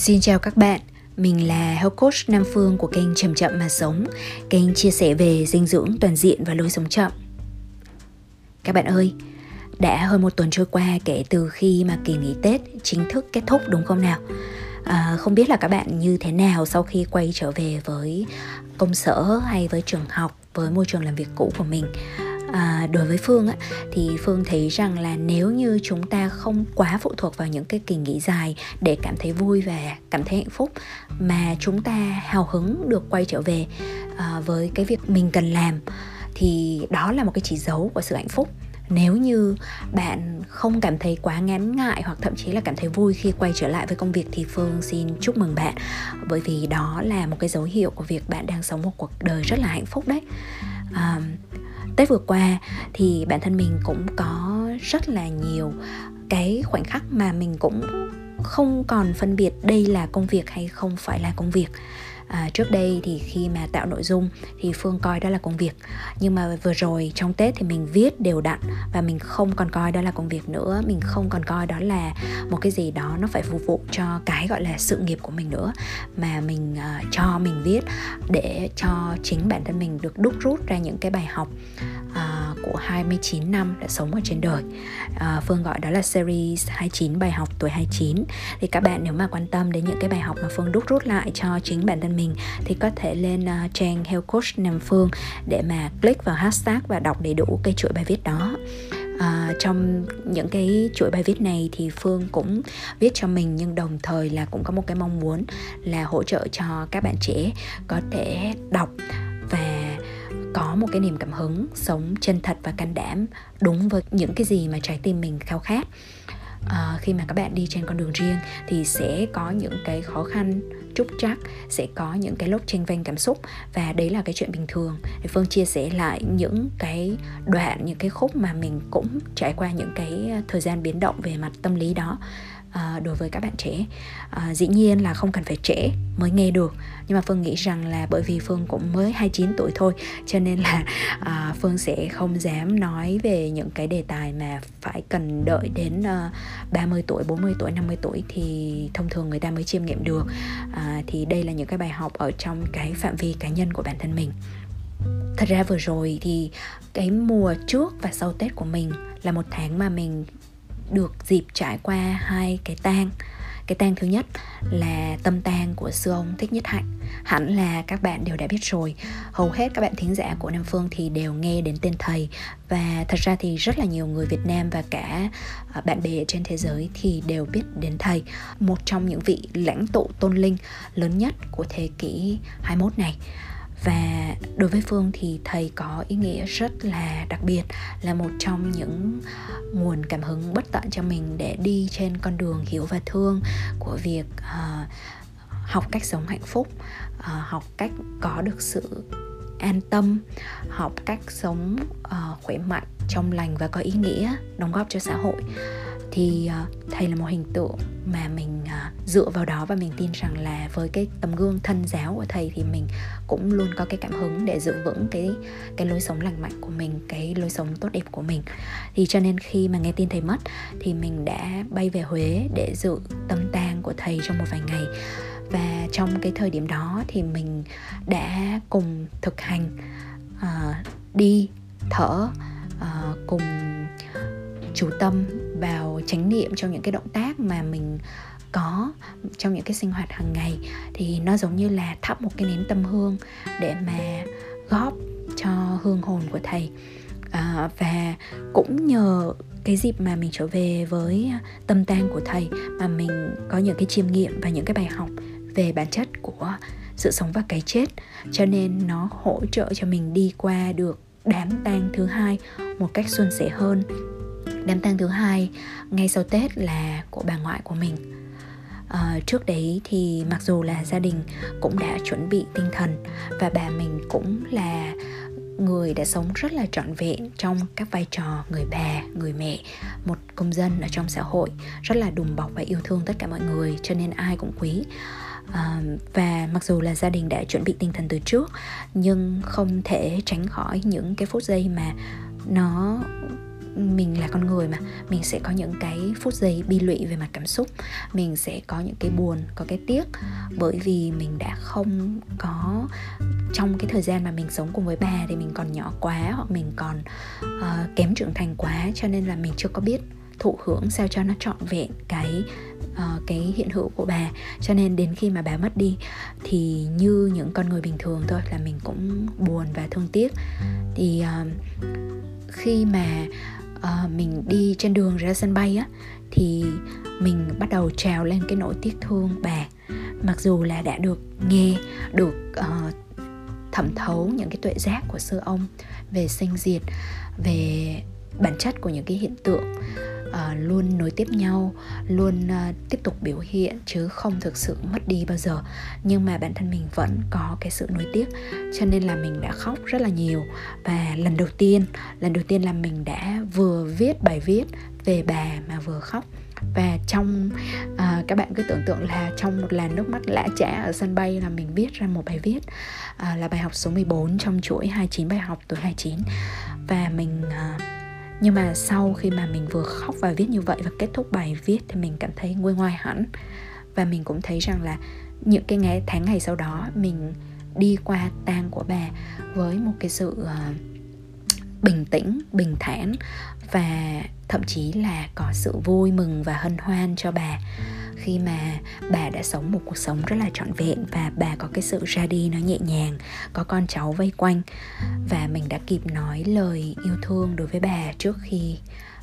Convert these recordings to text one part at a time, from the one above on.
Xin chào các bạn, mình là Health Coach Nam Phương của kênh Chậm Chậm Mà Sống. Kênh chia sẻ về dinh dưỡng toàn diện và lối sống chậm. Các bạn ơi, đã hơn một tuần trôi qua kể từ khi mà kỳ nghỉ Tết chính thức kết thúc đúng không nào? À, không biết là các bạn như thế nào sau khi quay trở về với công sở hay với trường học, với môi trường làm việc cũ của mình? À, đối với phương á, thì phương thấy rằng là nếu như chúng ta không quá phụ thuộc vào những cái kỳ nghỉ dài để cảm thấy vui và cảm thấy hạnh phúc mà chúng ta hào hứng được quay trở về à, với cái việc mình cần làm thì đó là một cái chỉ dấu của sự hạnh phúc. Nếu như bạn không cảm thấy quá ngán ngại hoặc thậm chí là cảm thấy vui khi quay trở lại với công việc thì phương xin chúc mừng bạn bởi vì đó là một cái dấu hiệu của việc bạn đang sống một cuộc đời rất là hạnh phúc đấy. À, Tết vừa qua thì bản thân mình cũng có rất là nhiều cái khoảnh khắc mà mình cũng không còn phân biệt đây là công việc hay không phải là công việc à, trước đây thì khi mà tạo nội dung thì phương coi đó là công việc. Nhưng mà vừa rồi trong tết thì mình viết đều đặn và mình không còn coi đó là công việc nữa. Mình không còn coi đó là một cái gì đó nó phải phục vụ cho cái gọi là sự nghiệp của mình nữa. Mà mình uh, cho mình viết để cho chính bản thân mình được đúc rút ra những cái bài học uh, của 29 năm đã sống ở trên đời. À, Phương gọi đó là series 29 bài học tuổi 29 thì các bạn nếu mà quan tâm đến những cái bài học mà Phương đúc rút lại cho chính bản thân mình thì có thể lên uh, trang Health Coach Nam Phương để mà click vào hashtag và đọc đầy đủ cái chuỗi bài viết đó. À, trong những cái chuỗi bài viết này thì phương cũng viết cho mình nhưng đồng thời là cũng có một cái mong muốn là hỗ trợ cho các bạn trẻ có thể đọc có một cái niềm cảm hứng sống chân thật và can đảm đúng với những cái gì mà trái tim mình khao khát. À, khi mà các bạn đi trên con đường riêng thì sẽ có những cái khó khăn trúc trắc sẽ có những cái lúc tranh vanh cảm xúc và đấy là cái chuyện bình thường. Thì phương chia sẻ lại những cái đoạn những cái khúc mà mình cũng trải qua những cái ờ, thời gian biến động về mặt tâm lý đó à, đối với các bạn trẻ. À, dĩ nhiên là không cần phải trẻ mới nghe được. Nhưng mà phương nghĩ rằng là bởi vì phương cũng mới 29 tuổi thôi cho nên là à, phương sẽ không dám nói về những cái đề tài mà phải cần đợi đến à, 30 tuổi 40 tuổi 50 tuổi thì thông thường người ta mới chiêm nghiệm được. À, thì đây là những cái bài học ở trong cái phạm vi cá nhân của bản thân mình. Thật ra vừa rồi thì cái mùa trước và sau tết của mình là một tháng mà mình được dịp trải qua hai cái tang. Cái tang thứ nhất là tâm tang của sư ông thích nhất hạnh. Hẳn là các bạn đều đã biết rồi. Hầu hết các bạn thính giả của nam phương thì đều nghe đến tên thầy. Và thật ra thì rất là nhiều người việt nam và cả à, bạn bè trên thế giới thì đều biết đến thầy. Một trong những vị lãnh tụ tôn linh lớn nhất của thế kỷ 21 này và đối với phương thì thầy có ý nghĩa rất là đặc biệt là một trong những nguồn cảm hứng bất tận cho mình để đi trên con đường hiểu và thương của việc uh, học cách sống hạnh phúc uh, học cách có được sự an tâm học cách sống uh, khỏe mạnh trong lành và có ý nghĩa đóng góp cho xã hội thì à, thầy là một hình tượng mà mình à, dựa vào đó và mình tin rằng là với cái tấm gương thân giáo của thầy thì mình cũng luôn có cái cảm hứng để giữ vững cái cái lối sống lành mạnh của mình cái lối sống tốt đẹp của mình. Thì cho nên khi mà nghe tin thầy mất thì mình đã bay về Huế để dự tâm tang của thầy trong một vài ngày. Và trong cái thời điểm đó thì mình đã cùng thực hành uh, đi thở uh, cùng chú tâm vào chánh niệm trong những cái động tác mà mình có trong những cái sinh hoạt hàng ngày thì nó giống như là thắp một cái nến tâm hương để mà góp cho hương hồn của thầy. À, và cũng nhờ cái dịp mà mình trở về với tâm tang của thầy mà mình có những cái chiêm nghiệm và những cái bài học về bản chất của sự sống và cái chết. Cho nên nó hỗ trợ cho mình đi qua được đám tang thứ hai một cách suôn sẻ hơn đám tang thứ hai ngay sau tết là của bà ngoại của mình à, trước đấy thì mặc dù là gia đình cũng đã chuẩn bị tinh thần và bà mình cũng là người đã sống rất là trọn vẹn trong các vai trò người bà, người mẹ, một công dân ở trong xã hội rất là đùm bọc và yêu thương tất cả mọi người cho nên ai cũng quý. À, và mặc dù là gia đình đã chuẩn bị tinh thần từ trước nhưng không thể tránh khỏi những cái phút giây mà nó mình là con người mà mình sẽ có những cái phút giây bi lụy về mặt cảm xúc mình sẽ có những cái buồn có cái tiếc. Bởi vì mình đã không có trong cái thời gian mà mình sống cùng với bà thì mình còn nhỏ quá hoặc mình còn uh, kém trưởng thành quá cho nên là mình chưa có biết thụ hưởng sao cho nó trọn vẹn cái uh, cái hiện hữu của bà. Cho nên đến khi mà bà mất đi thì như những con người bình thường thôi là mình cũng buồn và thương tiếc. Thì uh, khi mà uh, mình đi trên đường ra sân bay á thì mình bắt đầu trào lên cái nỗi tiếc thương bà. Mặc dù là đã được nghe được uh, thẩm thấu những cái tuệ giác của sư ông về sinh diệt về bản chất của những cái hiện tượng uh, luôn nối tiếp nhau luôn uh, tiếp tục biểu hiện chứ không thực sự mất đi bao giờ. Nhưng mà bản thân mình vẫn có cái sự nối tiếc cho nên là mình đã khóc rất là nhiều. Và lần đầu tiên lần đầu tiên là mình đã vừa viết bài viết về bà mà vừa khóc. Và trong uh, các bạn cứ tưởng tượng là trong một làn nước mắt lã chã ở sân bay là mình viết ra một bài viết uh, là bài học số 14 trong chuỗi 29 bài học tuổi 29 và mình uh, nhưng mà sau khi mà mình vừa khóc và viết như vậy và kết thúc bài viết thì mình cảm thấy nguôi ngoai hẳn. Và mình cũng thấy rằng là những cái ngày tháng ngày sau đó mình đi qua tang của bà với một cái sự uh, bình tĩnh bình thản và thậm chí là có sự vui mừng và hân hoan cho bà khi mà bà đã sống một cuộc sống rất là trọn vẹn và bà có cái sự ra đi nó nhẹ nhàng có con cháu vây quanh. Và mình đã kịp nói lời yêu thương đối với bà trước khi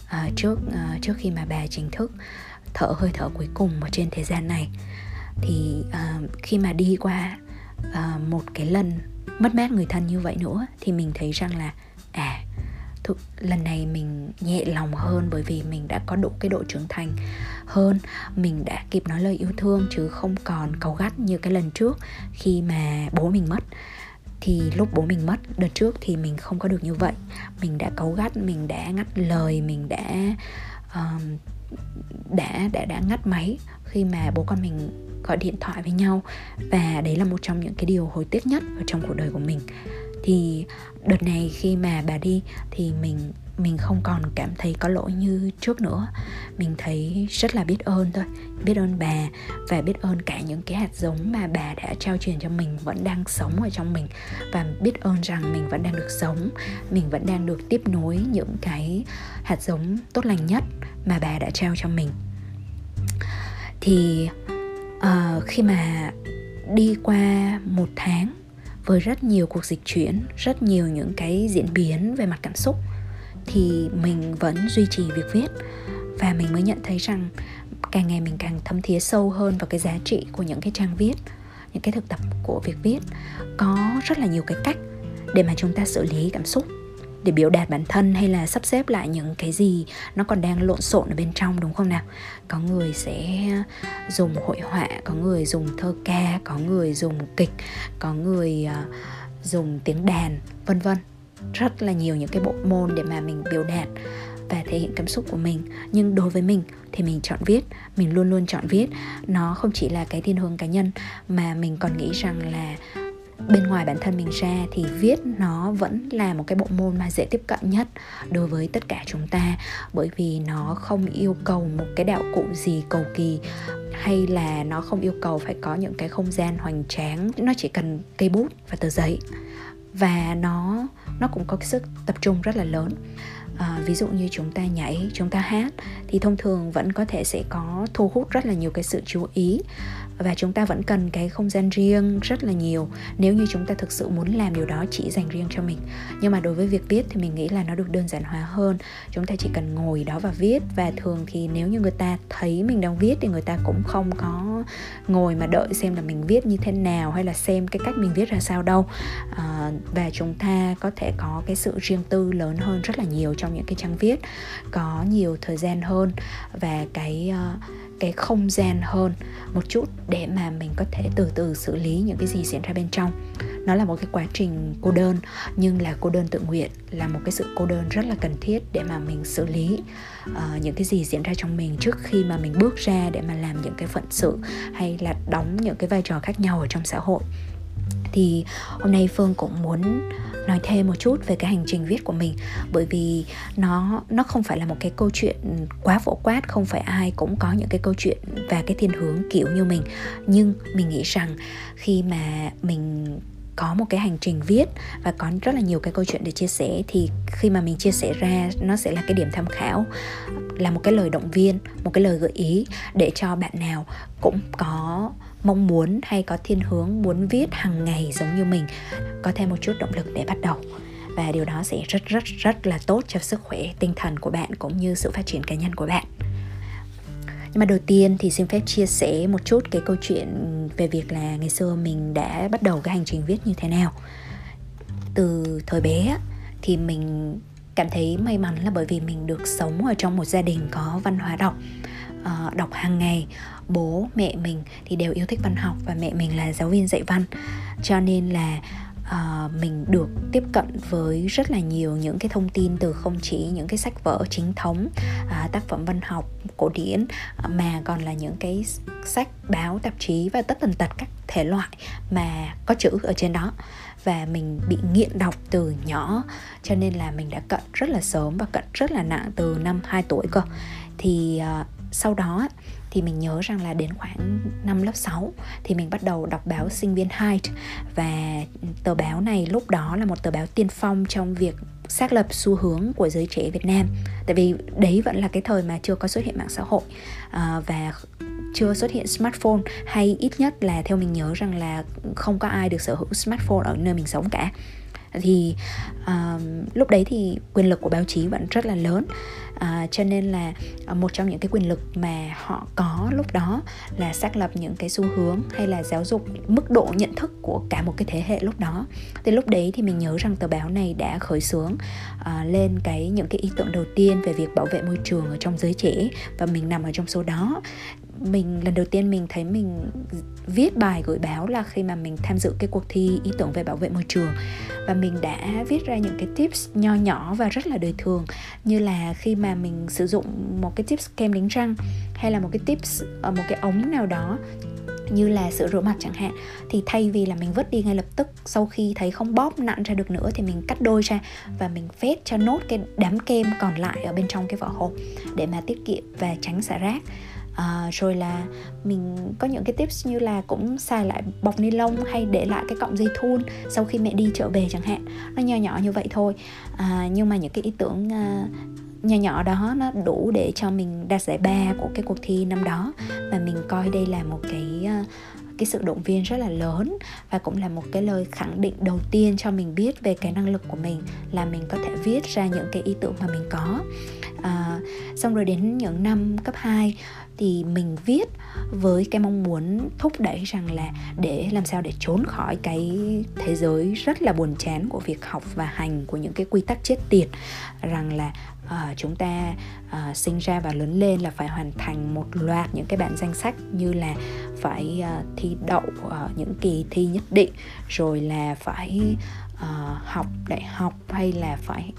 uh, trước uh, trước khi mà bà chính thức thở hơi thở cuối cùng ở trên thế gian này. Thì uh, khi mà đi qua uh, một cái lần mất mát người thân như vậy nữa thì mình thấy rằng là à thực lần này mình nhẹ lòng hơn bởi vì mình đã có đủ cái độ trưởng thành hơn. Mình đã kịp nói lời yêu thương chứ không còn cầu gắt như cái lần trước khi mà bố mình mất. Thì lúc bố mình mất đợt trước thì mình không có được như vậy. Mình đã cấu gắt mình đã ngắt lời mình đã um, đã đã đã ngắt máy khi mà bố con mình gọi điện thoại với nhau. Và đấy là một trong những cái điều hối tiếc nhất ở trong cuộc đời của mình. Thì đợt này khi mà bà đi thì mình mình không còn cảm thấy có lỗi như trước nữa. Mình thấy rất là biết ơn thôi biết ơn bà và biết ơn cả những cái hạt giống mà bà đã trao truyền cho mình vẫn đang sống ở trong mình và biết ơn rằng mình vẫn đang được sống mình vẫn đang được tiếp nối những cái hạt giống tốt lành nhất mà bà đã trao cho mình. Thì uh, khi mà đi qua một tháng với rất nhiều cuộc dịch chuyển, rất nhiều những cái diễn biến về mặt cảm xúc, thì mình vẫn duy trì việc viết. Và mình mới nhận thấy rằng càng ngày mình càng thấm thía sâu hơn vào cái giá trị của những cái trang viết, những cái thực tập của việc viết. Có rất là nhiều cái cách để mà chúng ta xử lý cảm xúc để biểu đạt bản thân hay là sắp xếp lại những cái gì nó còn đang lộn xộn ở bên trong, đúng không nào? Có người sẽ dùng hội họa, có người dùng thơ ca, có người dùng kịch, có người à, dùng tiếng đàn, vân vân. Rất là nhiều những cái bộ môn để mà mình biểu đạt và thể hiện cảm xúc của mình. Nhưng đối với mình thì mình chọn viết, mình luôn luôn chọn viết. Nó không chỉ là cái thiên hướng cá nhân mà mình còn nghĩ rằng là bên ngoài bản thân mình ra thì viết nó vẫn là một cái bộ môn mà dễ tiếp cận nhất đối với tất cả chúng ta. Bởi vì nó không yêu cầu một cái đạo cụ gì cầu kỳ hay là nó không yêu cầu phải có những cái không gian hoành tráng. Nó chỉ cần cây bút và tờ giấy. Và nó nó cũng có cái sức tập trung rất là lớn. À, ví dụ như chúng ta nhảy chúng ta hát thì thông thường vẫn có thể sẽ có thu hút rất là nhiều cái sự chú ý và chúng ta vẫn cần cái không gian riêng rất là nhiều nếu như chúng ta thực sự muốn làm điều đó chỉ dành riêng cho mình. Nhưng mà đối với việc viết thì mình nghĩ là nó được đơn giản hóa hơn. Chúng ta chỉ cần ngồi đó và viết. Và thường thì nếu như người ta thấy mình đang viết thì người ta cũng không có ngồi mà đợi xem là mình viết như thế nào hay là xem cái cách mình viết ra sao đâu. À, và chúng ta có thể có cái sự riêng tư lớn hơn rất là nhiều trong những cái trang viết có nhiều thời gian hơn. Và cái uh, cái không gian hơn một chút để mà mình có thể từ từ xử lý những cái gì diễn ra bên trong. Nó là một cái quá trình cô đơn nhưng là cô đơn tự nguyện là một cái sự cô đơn rất là cần thiết để mà mình xử lý uh, những cái gì diễn ra trong mình trước khi mà mình bước ra để mà làm những cái phận sự hay là đóng những cái vai trò khác nhau ở trong xã hội thì hôm nay phương cũng muốn nói thêm một chút về cái hành trình viết của mình. Bởi vì nó nó không phải là một cái câu chuyện quá phổ quát, không phải ai cũng có những cái câu chuyện và cái thiên hướng kiểu như mình. Nhưng mình nghĩ rằng khi mà mình có một cái hành trình viết và có rất là nhiều cái câu chuyện để chia sẻ, thì khi mà mình chia sẻ ra, nó sẽ là cái điểm tham khảo, là một cái lời động viên, một cái lời gợi ý để cho bạn nào cũng có mong muốn hay có thiên hướng muốn viết hàng ngày giống như mình, có thêm một chút động lực để bắt đầu. Và điều đó sẽ rất rất rất là tốt cho sức khỏe tinh thần của bạn cũng như sự phát triển cá nhân của bạn. Nhưng mà đầu tiên thì xin phép chia sẻ một chút cái câu chuyện về việc là ngày xưa mình đã bắt đầu cái hành trình viết như thế nào. Từ thời bé thì mình cảm thấy may mắn là bởi vì mình được sống ở trong một gia đình có văn hóa đọc uh, đọc hàng ngày. Bố mẹ mình thì đều yêu thích văn học và mẹ mình là giáo viên dạy văn. Cho nên là uh, mình được tiếp cận với rất là nhiều những cái thông tin từ không chỉ những cái sách vở chính thống uh, tác phẩm văn học cổ điển uh, mà còn là những cái sách báo tạp chí và tất tần tật các thể loại mà có chữ ở trên đó. Và mình bị nghiện đọc từ nhỏ cho nên là mình đã cận rất là sớm và cận rất là nặng từ năm 2 tuổi cơ. Thì uh, sau đó thì mình nhớ rằng là đến khoảng năm lớp 6 thì mình bắt đầu đọc báo sinh viên Height và tờ báo này lúc đó là một tờ báo tiên phong trong việc xác lập xu hướng của giới trẻ Việt Nam. Tại vì đấy vẫn là cái thời mà chưa có xuất hiện mạng xã hội à, và chưa xuất hiện smartphone hay ít nhất là theo mình nhớ rằng là không có ai được sở hữu smartphone ở nơi mình sống cả. Thì uh, lúc đấy thì quyền lực của báo chí vẫn rất là lớn à, cho nên là à, một trong những cái quyền lực mà họ có lúc đó là xác lập những cái xu hướng hay là giáo dục mức độ nhận thức của cả một cái thế hệ lúc đó. Thì lúc đấy thì mình nhớ rằng tờ báo này đã khởi xướng à, lên cái những cái ý tưởng đầu tiên về việc bảo vệ môi trường ở trong giới trẻ và mình nằm ở trong số đó mình, lần đầu tiên mình thấy mình viết bài gửi báo là khi mà mình tham dự cái cuộc thi ý tưởng về bảo vệ môi trường. Và mình đã viết ra những cái tips nho nhỏ và rất là đời thường. Như là khi mà mình sử dụng một cái tips kem đánh răng hay là một cái tips ở một cái ống nào đó, như là sữa rửa mặt chẳng hạn, thì thay vì là mình vứt đi ngay lập tức, sau khi thấy không bóp nặn ra được nữa thì mình cắt đôi ra và mình phết cho nốt cái đám kem còn lại ở bên trong cái vỏ hộp để mà tiết kiệm và tránh xả rác à, rồi là mình có những cái tips như là cũng xài lại bọc ni lông hay để lại cái cọng dây thun sau khi mẹ đi trở về chẳng hạn. Nó nhỏ nhỏ như vậy thôi. À, nhưng mà những cái ý tưởng ờ, à, nhỏ nhỏ đó nó đủ để cho mình đạt giải ba của cái cuộc thi năm đó. Và mình coi đây là một cái cái sự động viên rất là lớn và cũng là một cái lời khẳng định đầu tiên cho mình biết về cái năng lực của mình là mình có thể viết ra những cái ý tưởng mà mình có. À, xong rồi đến những năm cấp 2 thì mình viết với cái mong muốn thúc đẩy rằng là để làm sao để trốn khỏi cái thế giới rất là buồn chán của việc học và hành của những cái quy tắc chết tiệt. Rằng là uh, chúng ta uh, sinh ra và lớn lên là phải hoàn thành một loạt những cái bản danh sách như là phải uh, thi đậu uh, những kỳ thi nhất định rồi là phải uh, học đại học hay là phải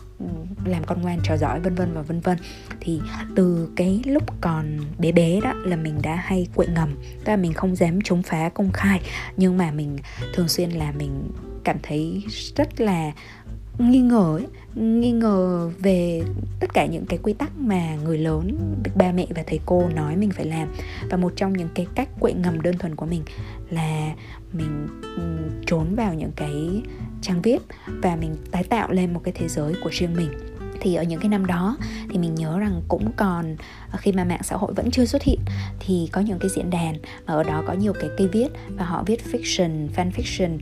làm con ngoan trò giỏi vân vân và vân vân. Thì từ cái lúc còn bé bé đó là mình đã hay quậy ngầm tức là mình không dám chống phá công khai. Nhưng mà mình thường xuyên là mình cảm thấy rất là nghi ngờ ấy, nghi ngờ về tất cả những cái quy tắc mà người lớn ba mẹ và thầy cô nói mình phải làm. Và một trong những cái cách quậy ngầm đơn thuần của mình là mình ừ, trốn vào những cái trang viết và mình tái tạo lên một cái thế giới của riêng mình. Thì ở những cái năm đó thì mình nhớ rằng cũng còn ờ, khi mà mạng xã hội vẫn chưa xuất hiện thì có những cái diễn đàn mà ở đó có nhiều cái cây viết và họ viết fiction, fan fiction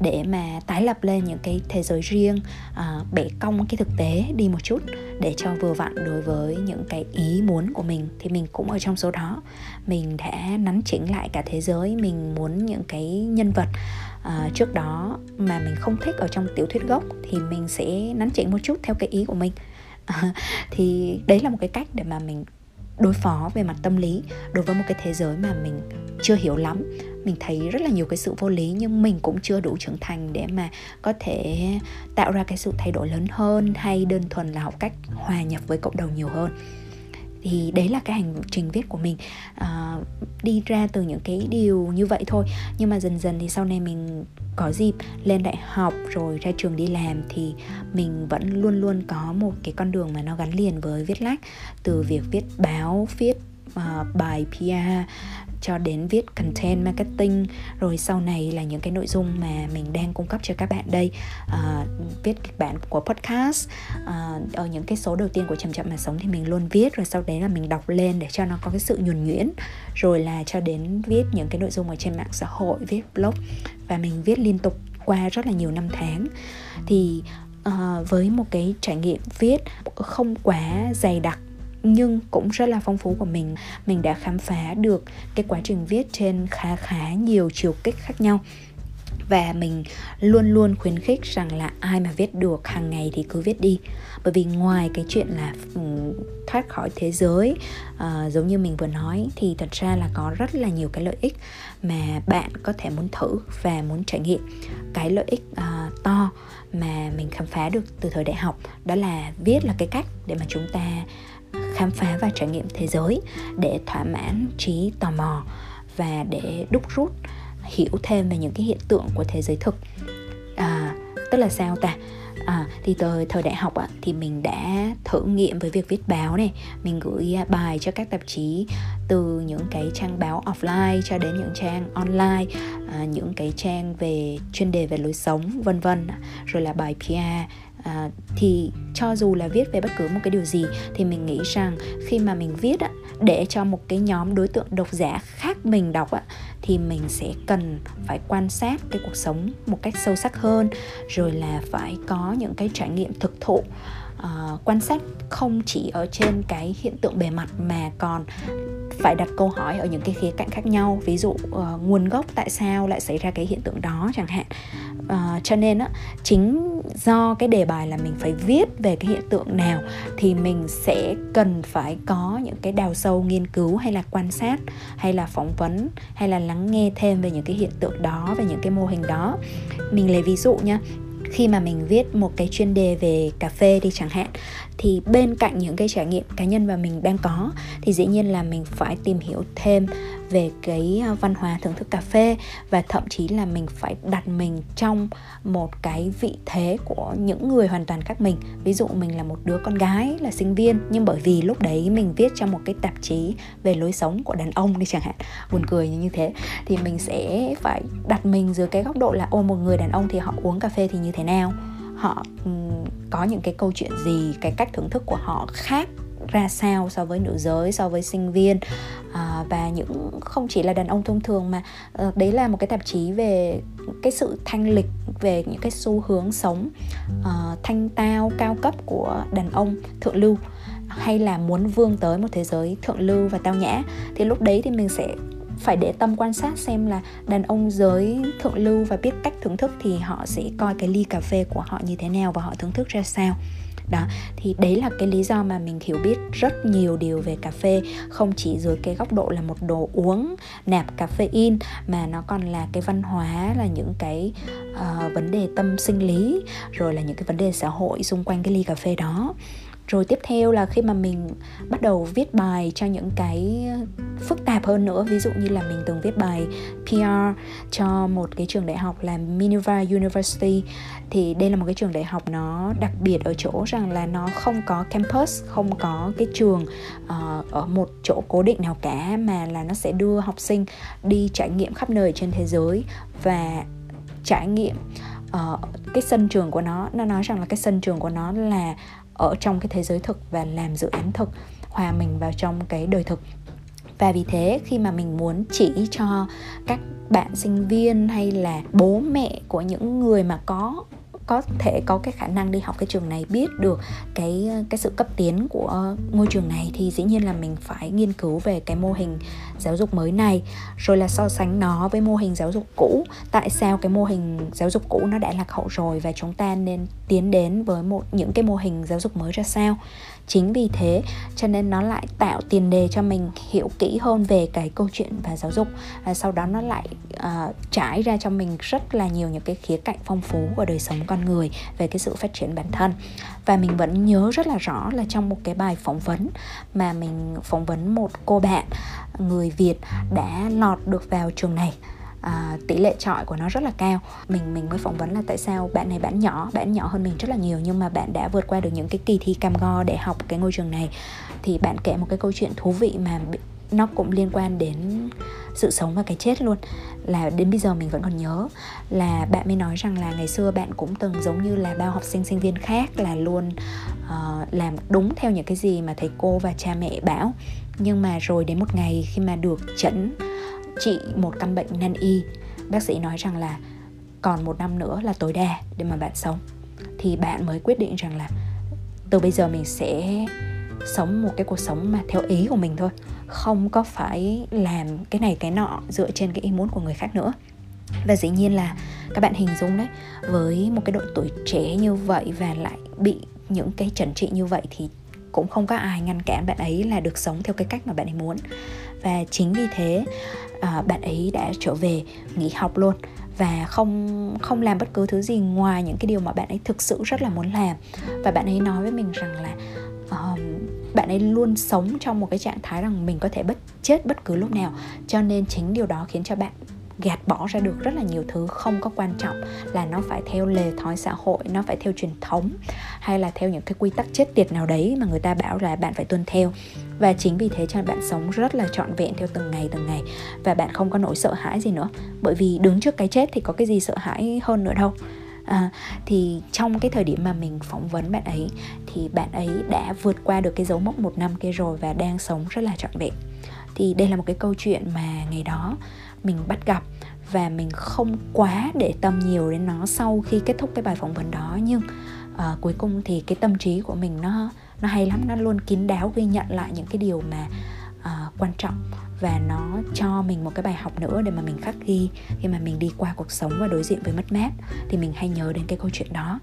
để mà tái lập lên những cái thế giới riêng à, bẻ cong cái thực tế đi một chút để cho vừa vặn đối với những cái ý muốn của mình. Thì mình cũng ở trong số đó. Mình đã nắn chỉnh lại cả thế giới mình muốn những cái nhân vật à, trước đó mà mình không thích ở trong tiểu thuyết gốc thì mình sẽ nắn chỉnh một chút theo cái ý của mình. À, thì đấy là một cái cách để mà mình đối phó về mặt tâm lý đối với một cái thế giới mà mình chưa hiểu lắm mình thấy rất là nhiều cái sự vô lý nhưng mình cũng chưa đủ trưởng thành để mà có thể tạo ra cái sự thay đổi lớn hơn hay đơn thuần là học cách hòa nhập với cộng đồng nhiều hơn. Thì đấy là cái hành trình viết của mình. À, đi ra từ những cái điều như vậy thôi. Nhưng mà dần dần thì sau này mình có dịp lên đại học rồi ra trường đi làm thì mình vẫn luôn luôn có một cái con đường mà nó gắn liền với viết lách. Từ việc viết báo viết uh, bài PR cho đến viết content marketing. Rồi sau này là những cái nội dung mà mình đang cung cấp cho các bạn đây. Uh, viết kịch bản của podcast. Uh, ở những cái số đầu tiên của chậm chậm mà sống thì mình luôn viết. Rồi sau đấy là mình đọc lên để cho nó có cái sự nhuần nhuyễn. Rồi là cho đến viết những cái nội dung ở trên mạng xã hội viết blog. Và mình viết liên tục qua rất là nhiều năm tháng. Thì uh, với một cái trải nghiệm viết không quá dày đặc nhưng cũng rất là phong phú của mình. Mình đã khám phá được cái quá trình viết trên khá khá nhiều chiều kích khác nhau. Và mình luôn luôn khuyến khích rằng là ai mà viết được hàng ngày thì cứ viết đi. Bởi vì ngoài cái chuyện là ừ, thoát khỏi thế giới uh, giống như mình vừa nói thì thật ra là có rất là nhiều cái lợi ích mà bạn có thể muốn thử và muốn trải nghiệm. Cái lợi ích uh, to mà mình khám phá được từ thời đại học đó là viết là cái cách để mà chúng ta khám phá và trải nghiệm thế giới để thỏa mãn trí tò mò và để đúc rút hiểu thêm về những cái hiện tượng của thế giới thực. À, tức là sao ta? À, thì thời thời đại học ạ, thì mình đã thử nghiệm với việc viết báo này. Mình gửi bài cho các tạp chí từ những cái trang báo offline cho đến những trang online à, những cái trang về chuyên đề về lối sống vân vân. Rồi là bài PR à, thì cho dù là viết về bất cứ một cái điều gì thì mình nghĩ rằng khi mà mình viết á, để cho một cái nhóm đối tượng độc giả khác mình đọc á, thì mình sẽ cần phải quan sát cái cuộc sống một cách sâu sắc hơn rồi là phải có những cái trải nghiệm thực thụ uh, quan sát không chỉ ở trên cái hiện tượng bề mặt mà còn phải đặt câu hỏi ở những cái khía cạnh khác nhau. Ví dụ uh, nguồn gốc tại sao lại xảy ra cái hiện tượng đó chẳng hạn. Uh, cho nên á chính do cái đề bài là mình phải viết về cái hiện tượng nào thì mình sẽ cần phải có những cái đào sâu nghiên cứu hay là quan sát hay là phỏng vấn hay là lắng nghe thêm về những cái hiện tượng đó về những cái mô hình đó. Mình lấy ví dụ nha khi mà mình viết một cái chuyên đề về cà phê đi chẳng hạn thì bên cạnh những cái trải nghiệm cá nhân mà mình đang có, thì dĩ nhiên là mình phải tìm hiểu thêm về cái ờ, văn hóa thưởng thức cà phê và thậm chí là mình phải đặt mình trong một cái vị thế của những người hoàn toàn khác mình. Ví dụ mình là một đứa con gái, là sinh viên, nhưng bởi vì lúc đấy mình viết trong một cái tạp chí về lối sống của đàn ông đi chẳng hạn, buồn cười như thế, thì mình sẽ phải đặt mình dưới cái góc độ là, ô, một người đàn ông thì họ uống cà phê thì như thế nào? Họ ừ, có những cái câu chuyện gì cái cách thưởng thức của họ khác ra sao so với nữ giới so với sinh viên? À, và những không chỉ là đàn ông thông thường mà à, đấy là một cái tạp chí về cái sự thanh lịch về những cái xu hướng sống à, thanh tao cao cấp của đàn ông thượng lưu hay là muốn vươn tới một thế giới thượng lưu và tao nhã. Thì lúc đấy thì mình sẽ phải để tâm quan sát xem là đàn ông giới thượng lưu và biết cách thưởng thức thì họ sẽ coi cái ly cà phê của họ như thế nào và họ thưởng thức ra sao. Đó thì đấy là cái lý do mà mình hiểu biết rất nhiều điều về cà phê. Không chỉ dưới cái góc độ là một đồ uống nạp caffeine mà nó còn là cái văn hóa là những cái uh, vấn đề tâm sinh lý rồi là những cái vấn đề xã hội xung quanh cái ly cà phê đó rồi tiếp theo là khi mà mình bắt đầu viết bài cho những cái phức tạp hơn nữa ví dụ như là mình từng viết bài PR cho một cái trường đại học là Minerva University thì đây là một cái trường đại học nó đặc biệt ở chỗ rằng là nó không có campus không có cái trường uh, ở một chỗ cố định nào cả mà là nó sẽ đưa học sinh đi trải nghiệm khắp nơi trên thế giới và trải nghiệm uh, cái sân trường của nó. Nó nói rằng là cái sân trường của nó là ở trong cái thế giới thực và làm dự án thực, hòa mình vào trong cái đời thực. Và vì thế, khi mà mình muốn chỉ cho các bạn sinh viên hay là bố mẹ của những người mà có có thể có cái khả năng đi học cái trường này biết được cái cái sự cấp tiến của ngôi trường này thì dĩ nhiên là mình phải nghiên cứu về cái mô hình giáo dục mới này, rồi là so sánh nó với mô hình giáo dục cũ. Tại sao cái mô hình giáo dục cũ nó đã lạc hậu rồi và chúng ta nên tiến đến với một, những cái mô hình giáo dục mới ra sao? Chính vì thế cho nên nó lại tạo tiền đề cho mình hiểu kỹ hơn về cái câu chuyện và giáo dục. Và sau đó nó lại uh, trải ra cho mình rất là nhiều những cái khía cạnh phong phú của đời sống con con người về cái sự phát triển bản thân. Và mình vẫn nhớ rất là rõ là trong một cái bài phỏng vấn mà mình phỏng vấn một cô bạn người Việt đã lọt được vào trường này à, tỷ lệ trọi của nó rất là cao. Mình mình mới phỏng vấn là tại sao bạn này bạn nhỏ bạn nhỏ hơn mình rất là nhiều nhưng mà bạn đã vượt qua được những cái kỳ thi cam go để học cái ngôi trường này. Thì bạn kể một cái câu chuyện thú vị mà nó cũng liên quan đến sự sống và cái chết luôn. Là đến bây giờ mình vẫn còn nhớ là bạn mới nói rằng là ngày xưa bạn cũng từng giống như là bao học sinh sinh viên khác là luôn uh, làm đúng theo những cái gì mà thầy cô và cha mẹ bảo. Nhưng mà rồi đến một ngày khi mà được chẩn trị một căn bệnh nan y. Bác sĩ nói rằng là còn một năm nữa là tối đa để mà bạn sống. Thì bạn mới quyết định rằng là từ bây giờ mình sẽ sống một cái cuộc sống mà theo ý của mình thôi, không có phải làm cái này cái nọ dựa trên cái ý muốn của người khác nữa. Và dĩ nhiên là các bạn hình dung đấy, với một cái độ tuổi trẻ như vậy và lại bị những cái trần trị như vậy thì cũng không có ai ngăn cản bạn ấy là được sống theo cái cách mà bạn ấy muốn và chính vì thế à, bạn ấy đã trở về nghỉ học luôn và không không làm bất cứ thứ gì ngoài những cái điều mà bạn ấy thực sự rất là muốn làm. Và bạn ấy nói với mình rằng là um, bạn ấy luôn sống trong một cái trạng thái rằng mình có thể bất chết bất cứ lúc nào. Cho nên chính điều đó khiến cho bạn gạt bỏ ra được rất là nhiều thứ không có quan trọng là nó phải theo lề thói xã hội nó phải theo truyền thống hay là theo những cái quy tắc chết tiệt nào đấy mà người ta bảo là bạn phải tuân theo. Và chính vì thế cho bạn sống rất là trọn vẹn theo từng ngày từng ngày. Và bạn không có nỗi sợ hãi gì nữa. Bởi vì đứng trước cái chết thì có cái gì sợ hãi hơn nữa đâu. À, thì trong cái thời điểm mà mình phỏng vấn bạn ấy thì bạn ấy đã vượt qua được cái dấu mốc một năm kia rồi và đang sống rất là trọn vẹn. Thì đây là một cái câu chuyện mà ngày đó mình bắt gặp và mình không quá để tâm nhiều đến nó sau khi kết thúc cái bài phỏng vấn đó. Nhưng uh, cuối cùng thì cái tâm trí của mình nó nó hay lắm nó luôn kín đáo ghi nhận lại những cái điều mà uh, quan trọng và nó cho mình một cái bài học nữa để mà mình khắc ghi khi mà mình đi qua cuộc sống và đối diện với mất mát thì mình hay nhớ đến cái câu chuyện đó.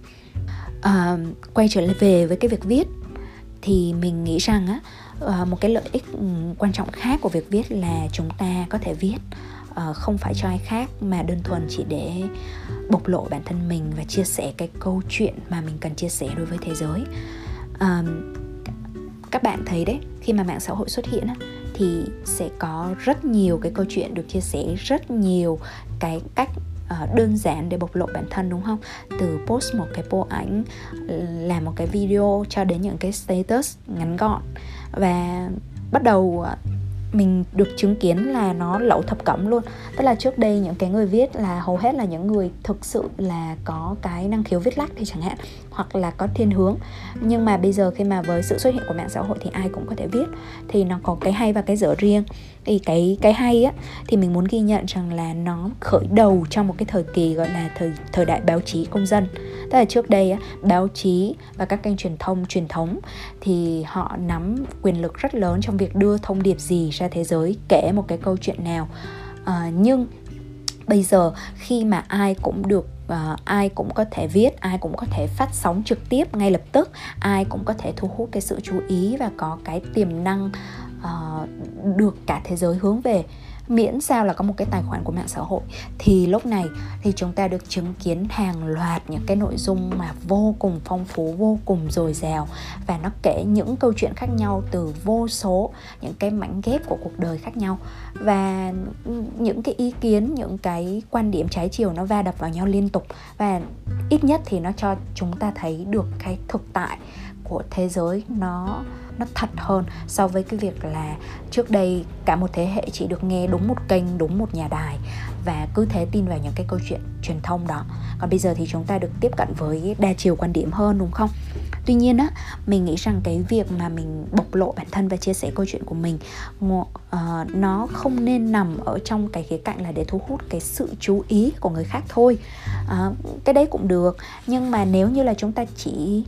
Uh, quay trở lại về với cái việc viết thì mình nghĩ rằng á uh, một cái lợi ích ừ, quan trọng khác của việc viết là chúng ta có thể viết uh, không phải cho ai khác mà đơn thuần chỉ để bộc lộ bản thân mình và chia sẻ cái câu chuyện mà mình cần chia sẻ đối với thế giới. Uh, các bạn thấy đấy khi mà mạng xã hội xuất hiện thì sẽ có rất nhiều cái câu chuyện được chia sẻ rất nhiều cái cách ờ, đơn giản để bộc lộ bản thân đúng không? Từ post một cái bộ ảnh làm một cái video cho đến những cái status ngắn gọn. Và bắt đầu ờ, mình được chứng kiến là nó lậu thập cẩm luôn. Tức là trước đây những cái người viết là hầu hết là những người thực sự là có cái năng khiếu viết lách thì chẳng hạn, hoặc là có thiên hướng. Nhưng mà bây giờ khi mà với sự xuất hiện của mạng xã hội thì ai cũng có thể viết. Thì nó có cái hay và cái dở riêng thì cái cái hay á thì mình muốn ghi nhận rằng là nó khởi đầu trong một cái thời kỳ gọi là thời thời đại báo chí công dân. Tức là trước đây á, báo chí và các kênh truyền thông truyền thống thì họ nắm quyền lực rất lớn trong việc đưa thông điệp gì ra thế giới kể một cái câu chuyện nào. À, nhưng bây giờ khi mà ai cũng được uh, ai cũng có thể viết ai cũng có thể phát sóng trực tiếp ngay lập tức ai cũng có thể thu hút cái sự chú ý và có cái tiềm năng uh, được cả thế giới hướng về miễn sao là có một cái tài khoản của mạng xã hội. Thì lúc này thì chúng ta được chứng kiến hàng loạt những cái nội dung mà vô cùng phong phú vô cùng dồi dào. Và nó kể những câu chuyện khác nhau từ vô số những cái mảnh ghép của cuộc đời khác nhau. Và những cái ý kiến những cái quan điểm trái chiều nó va đập vào nhau liên tục. Và ít nhất thì nó cho chúng ta thấy được cái thực tại của thế giới nó nó thật hơn so với cái việc là trước đây cả một thế hệ chỉ được nghe đúng một kênh, đúng một nhà đài và cứ thế tin vào những cái câu chuyện truyền thông đó. Còn bây giờ thì chúng ta được tiếp cận với đa chiều quan điểm hơn, đúng không? Tuy nhiên á, mình nghĩ rằng cái việc mà mình bộc lộ bản thân và chia sẻ câu chuyện của mình ờ, nó không nên nằm ở trong cái khía cạnh là để thu hút cái sự chú ý của người khác thôi. Ờ, cái đấy cũng được, nhưng mà nếu như là chúng ta chỉ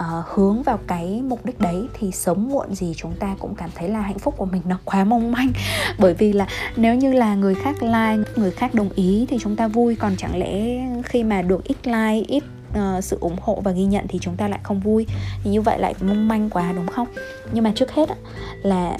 uh, hướng vào cái mục đích đấy thì sớm muộn gì chúng ta cũng cảm thấy là hạnh phúc của mình nó quá mong manh. Bởi vì là nếu như là người khác like người khác đồng ý thì chúng ta vui còn chẳng lẽ khi mà được ít like ít uh, sự ủng hộ và ghi nhận thì chúng ta lại không vui? Thì như vậy lại mong manh quá đúng không? Nhưng mà trước hết là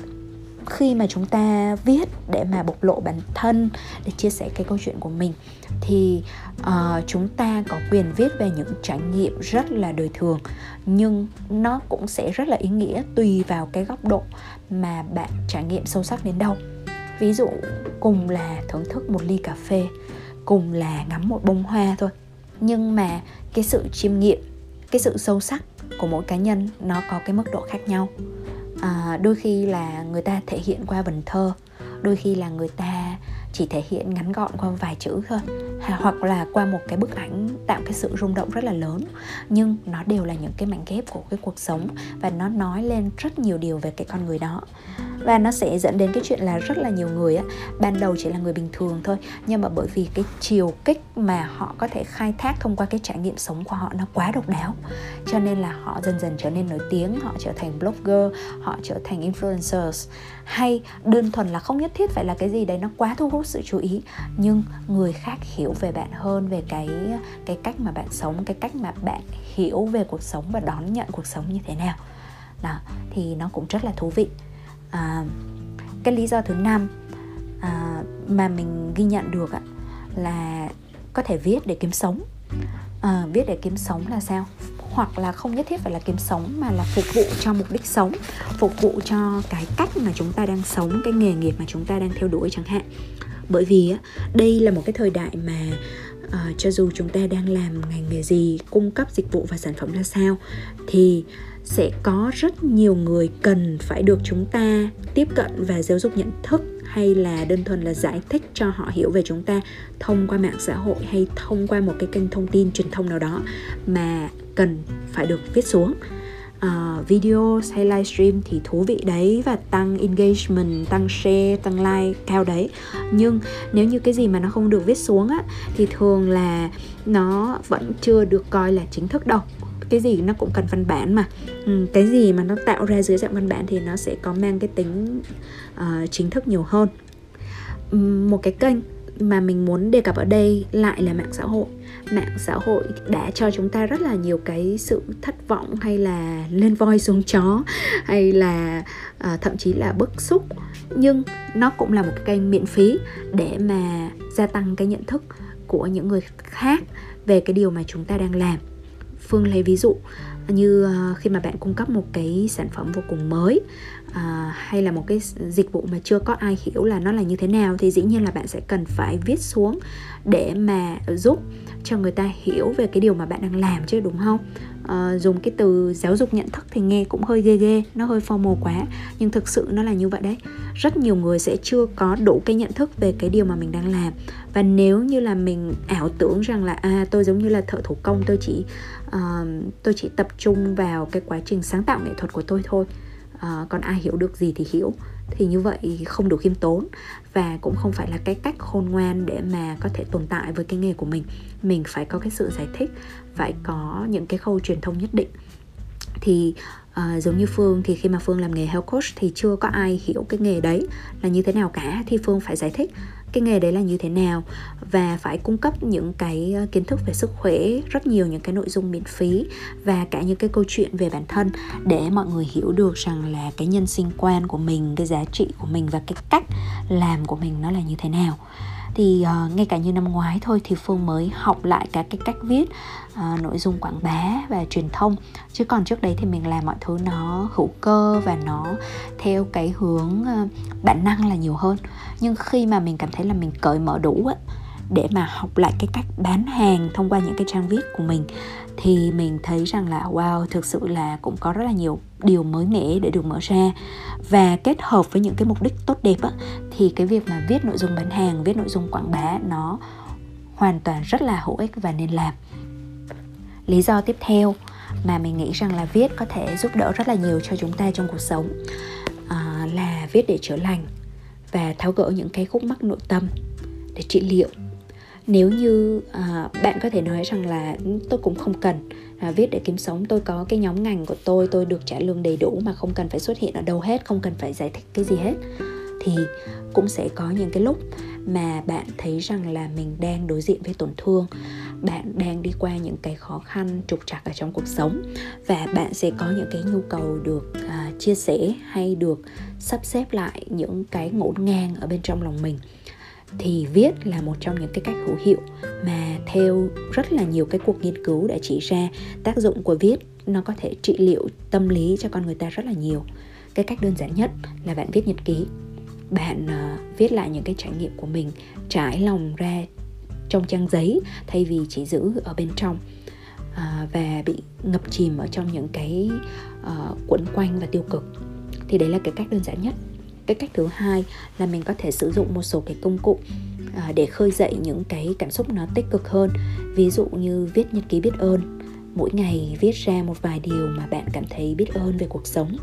khi mà chúng ta viết để mà bộc lộ bản thân để chia sẻ cái câu chuyện của mình thì uh, chúng ta có quyền viết về những trải nghiệm rất là đời thường. Nhưng nó cũng sẽ rất là ý nghĩa tùy vào cái góc độ mà bạn trải nghiệm sâu sắc đến đâu. Ví dụ cùng là thưởng thức một ly cà phê cùng là ngắm một bông hoa thôi. Nhưng mà cái sự chiêm nghiệm cái sự sâu sắc của mỗi cá nhân nó có cái mức độ khác nhau. À, đôi khi là người ta thể hiện qua vần thơ đôi khi là người ta chỉ thể hiện ngắn gọn qua vài chữ thôi hoặc là qua một cái bức ảnh tạo cái sự rung động rất là lớn. Nhưng nó đều là những cái mảnh ghép của cái cuộc sống và nó nói lên rất nhiều điều về cái con người đó. Và nó sẽ dẫn đến cái chuyện là rất là nhiều người á, ban đầu chỉ là người bình thường thôi, nhưng mà bởi vì cái chiều kích mà họ có thể khai thác thông qua cái trải nghiệm sống của họ nó quá độc đáo. Cho nên là họ dần dần trở nên nổi tiếng, họ trở thành blogger, họ trở thành influencers hay đơn thuần là không nhất thiết phải là cái gì đấy nó quá thu hút sự chú ý nhưng người khác hiểu về bạn hơn về cái cái cách mà bạn sống cái cách mà bạn hiểu về cuộc sống và đón nhận cuộc sống như thế nào. Đó thì nó cũng rất là thú vị. À, cái lý do thứ năm à, mà mình ghi nhận được là có thể viết để kiếm sống. À, viết để kiếm sống là sao? Hoặc là không nhất thiết phải là kiếm sống mà là phục vụ cho mục đích sống phục vụ cho cái cách mà chúng ta đang sống cái nghề nghiệp mà chúng ta đang theo đuổi chẳng hạn. Bởi vì đây là một cái thời đại mà uh, cho dù chúng ta đang làm ngành nghề gì cung cấp dịch vụ và sản phẩm ra sao thì sẽ có rất nhiều người cần phải được chúng ta tiếp cận và giáo dục nhận thức hay là đơn thuần là giải thích cho họ hiểu về chúng ta thông qua mạng xã hội hay thông qua một cái kênh thông tin truyền thông nào đó mà cần phải được viết xuống. Uh, video hay livestream thì thú vị đấy và tăng engagement tăng share tăng like cao đấy. Nhưng nếu như cái gì mà nó không được viết xuống á thì thường là nó vẫn chưa được coi là chính thức đâu. Cái gì nó cũng cần văn bản mà. Ừ, cái gì mà nó tạo ra dưới dạng văn bản thì nó sẽ có mang cái tính uh, chính thức nhiều hơn. Một cái kênh mà mình muốn đề cập ở đây lại là mạng xã hội mạng xã hội đã cho chúng ta rất là nhiều cái sự thất vọng hay là lên voi xuống chó hay là uh, thậm chí là bức xúc. Nhưng nó cũng là một cái kênh miễn phí để mà gia tăng cái nhận thức của những người khác về cái điều mà chúng ta đang làm. Phương lấy ví dụ như à, khi mà bạn cung cấp một cái sản phẩm vô cùng mới à, hay là một cái dịch vụ mà chưa có ai hiểu là nó là như thế nào thì dĩ nhiên là bạn sẽ cần phải viết xuống để mà giúp cho người ta hiểu về cái điều mà bạn đang làm chứ đúng không? À, dùng cái từ giáo dục nhận thức thì nghe cũng hơi ghê ghê nó hơi formal quá nhưng thực sự nó là như vậy đấy. Rất nhiều người sẽ chưa có đủ cái nhận thức về cái điều mà mình đang làm. Và nếu như là mình ảo tưởng rằng là à tôi giống như là thợ thủ công tôi chỉ uh, tôi chỉ tập trung vào cái quá trình sáng tạo nghệ thuật của tôi thôi uh, còn ai hiểu được gì thì hiểu. Thì như vậy không đủ khiêm tốn và cũng không phải là cái cách khôn ngoan để mà có thể tồn tại với cái nghề của mình. Mình phải có cái sự giải thích phải có những cái khâu truyền thông nhất định. Thì uh, giống như phương thì khi mà phương làm nghề health coach thì chưa có ai hiểu cái nghề đấy là như thế nào cả thì phương phải giải thích cái nghề đấy là như thế nào và phải cung cấp những cái ờ, kiến thức về sức khỏe, rất nhiều những cái nội dung miễn phí và cả những cái câu chuyện về bản thân để mọi người hiểu được rằng là cái nhân sinh quan của mình, cái giá trị của mình và cái cách làm của mình nó là như thế nào thì uh, ngay cả như năm ngoái thôi thì phương mới học lại cả cái cách viết uh, nội dung quảng bá và truyền thông. Chứ còn trước đấy thì mình làm mọi thứ nó hữu cơ và nó theo cái hướng uh, bản năng là nhiều hơn. Nhưng khi mà mình cảm thấy là mình cởi mở đủ á để mà học lại cái cách bán hàng thông qua những cái trang viết của mình thì mình thấy rằng là wow thực sự là cũng có rất là nhiều điều mới mẻ để được mở ra. Và kết hợp với những cái mục đích tốt đẹp á thì cái việc mà viết nội dung bán hàng viết nội dung quảng bá nó hoàn toàn rất là hữu ích và nên làm. Lý do tiếp theo mà mình nghĩ rằng là viết có thể giúp đỡ rất là nhiều cho chúng ta trong cuộc sống à, là viết để chữa lành và tháo gỡ những cái khúc mắc nội tâm để trị liệu. Nếu như à, bạn có thể nói rằng là tôi cũng không cần à, viết để kiếm sống. Tôi có cái nhóm ngành của tôi tôi được trả lương đầy đủ mà không cần phải xuất hiện ở đâu hết không cần phải giải thích cái gì hết. Thì cũng sẽ có những cái lúc mà bạn thấy rằng là mình đang đối diện với tổn thương bạn đang đi qua những cái khó khăn trục trặc ở trong cuộc sống và bạn sẽ có những cái nhu cầu được uh, chia sẻ hay được sắp xếp lại những cái ngổn ngang ở bên trong lòng mình thì viết là một trong những cái cách hữu hiệu mà theo rất là nhiều cái cuộc nghiên cứu đã chỉ ra tác dụng của viết nó có thể trị liệu tâm lý cho con người ta rất là nhiều. Cái cách đơn giản nhất là bạn viết nhật ký. Bạn uh, viết lại những cái trải nghiệm của mình trải lòng ra trong trang giấy thay vì chỉ giữ ở bên trong uh, và bị ngập chìm ở trong những cái uh, quẩn quanh và tiêu cực. Thì đấy là cái cách đơn giản nhất cái cách thứ hai là mình có thể sử dụng một số cái công cụ à, để khơi dậy những cái cảm xúc nó tích cực hơn. Ví dụ như viết nhật ký biết ơn. Mỗi ngày viết ra một vài điều mà bạn cảm thấy biết ơn về cuộc sống.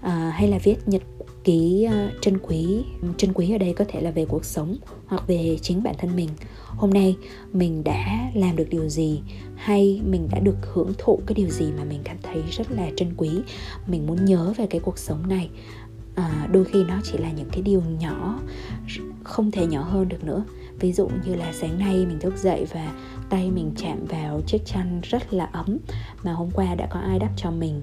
À, hay là viết nhật ký à, uh, trân quý trân quý ở đây có thể là về cuộc sống hoặc về chính bản thân mình. Hôm nay mình đã làm được điều gì? Hay mình đã được hưởng thụ cái điều gì mà mình cảm thấy rất là trân quý? Mình muốn nhớ về cái cuộc sống này à, đôi khi nó chỉ là những cái điều nhỏ không thể nhỏ hơn được nữa. Ví dụ như là sáng nay mình thức dậy và tay mình chạm vào chiếc chăn rất là ấm mà hôm qua đã có ai đắp cho mình.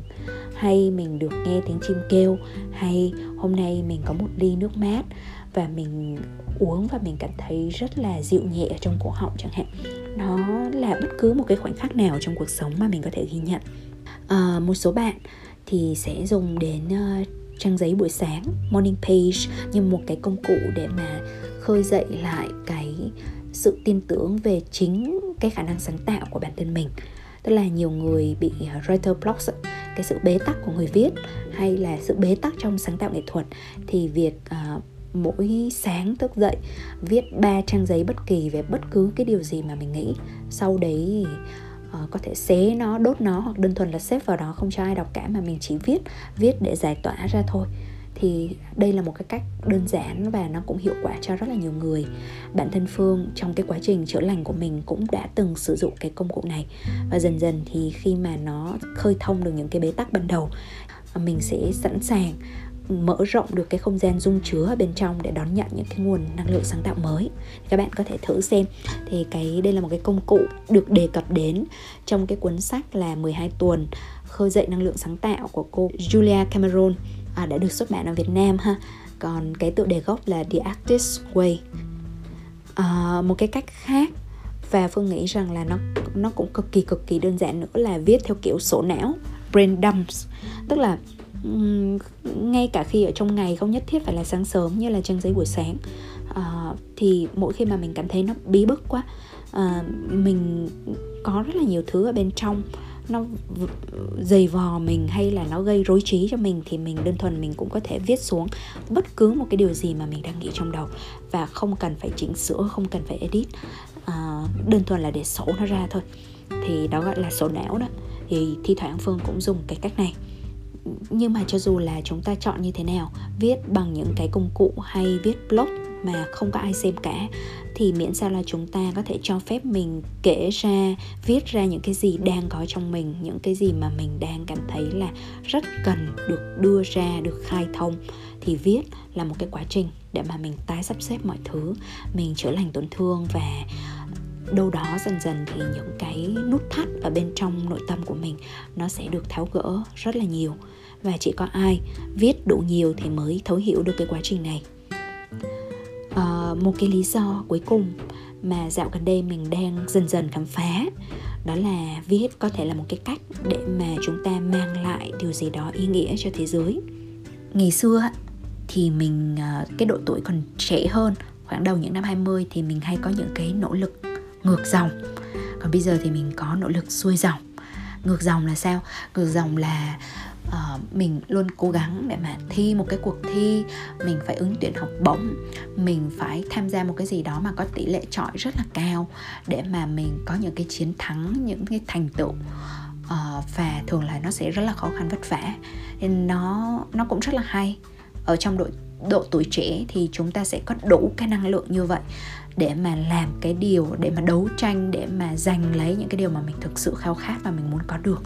Hay mình được nghe tiếng chim kêu hay hôm nay mình có một ly nước mát và mình uống và mình cảm thấy rất là dịu nhẹ ở trong cổ họng chẳng hạn. Nó là bất cứ một cái khoảnh khắc nào trong cuộc sống mà mình có thể ghi nhận. À, một số bạn thì sẽ dùng đến uh, trang giấy buổi sáng morning page như một cái công cụ để mà khơi dậy lại cái sự tin tưởng về chính cái khả năng sáng tạo của bản thân mình. Tức là nhiều người bị à, writer block cái sự bế tắc của người viết hay là sự bế tắc trong sáng tạo nghệ thuật. Thì việc uh, à, mỗi sáng thức dậy viết ba trang giấy bất kỳ về bất cứ cái điều gì mà mình nghĩ. Sau đấy uh, có thể xé nó đốt nó hoặc đơn thuần là xếp vào đó không cho ai đọc cả mà mình chỉ viết viết để giải tỏa ra thôi. Thì đây là một cái cách đơn giản và nó cũng hiệu quả cho rất là nhiều người. Bản thân phương trong cái quá trình chữa lành của mình cũng đã từng sử dụng cái công cụ này. Và dần dần thì khi mà nó khơi thông được những cái bế tắc ban đầu mình sẽ sẵn sàng mở rộng được cái không gian dung chứa ở bên trong để đón nhận những cái nguồn năng lượng sáng tạo mới. Các bạn có thể thử xem. Thì cái đây là một cái công cụ được đề cập đến trong cái cuốn sách là 12 tuần khơi dậy năng lượng sáng tạo của cô Julia Cameron à, đã được xuất bản ở Việt Nam ha. Còn cái tựa đề gốc là The Artist Way. À, một cái cách khác và phương nghĩ rằng là nó nó cũng cực kỳ cực kỳ đơn giản nữa là viết theo kiểu sổ não brain dumps. Tức là ngay cả khi ở trong ngày không nhất thiết phải là sáng sớm như là trang giấy buổi sáng uh, thì mỗi khi mà mình cảm thấy nó bí bức quá uh, mình có rất là nhiều thứ ở bên trong nó dày vò mình hay là nó gây rối trí cho mình thì mình đơn thuần mình cũng có thể viết xuống bất cứ một cái điều gì mà mình đang nghĩ trong đầu và không cần phải chỉnh sửa không cần phải edit à, đơn thuần là để sổ nó ra thôi. Thì đó gọi là sổ não đó. Thì thi thoảng phương cũng dùng cái cách này nhưng mà cho dù là chúng ta chọn như thế nào, viết bằng những cái công cụ hay viết blog mà không có ai xem cả, thì miễn sao là chúng ta có thể cho phép mình kể ra, viết ra những cái gì đang có trong mình, những cái gì mà mình đang cảm thấy là rất cần được đưa ra, được khai thông. Thì viết là một cái quá trình để mà mình tái sắp xếp mọi thứ, mình chữa lành tổn thương và đâu đó dần dần thì những cái nút thắt ở bên trong nội tâm của mình nó sẽ được tháo gỡ rất là nhiều. Và chỉ có ai viết đủ nhiều thì mới thấu hiểu được cái quá trình này. À, một cái lý do cuối cùng mà dạo gần đây mình đang dần dần khám phá đó là viết có thể là một cái cách để mà chúng ta mang lại điều gì đó ý nghĩa cho thế giới. Ngày xưa thì mình ờ, cái độ tuổi còn trẻ hơn khoảng đầu những năm 20 thì mình hay có những cái nỗ lực ngược dòng. Còn bây giờ thì mình có nỗ lực xuôi dòng. Ngược dòng là sao? Ngược dòng là uh, mình luôn cố gắng để mà thi một cái cuộc thi mình phải ứng tuyển học bổng mình phải tham gia một cái gì đó mà có tỷ lệ trọi rất là cao để mà mình có những cái chiến thắng những cái thành tựu. Uh, và thường là nó sẽ rất là khó khăn vất vả. Nên nó nó cũng rất là hay. Ở trong độ độ tuổi trẻ thì chúng ta sẽ có đủ cái năng lượng như vậy để mà làm cái điều để mà đấu tranh để mà giành lấy những cái điều mà mình thực sự khao khát và mình muốn có được.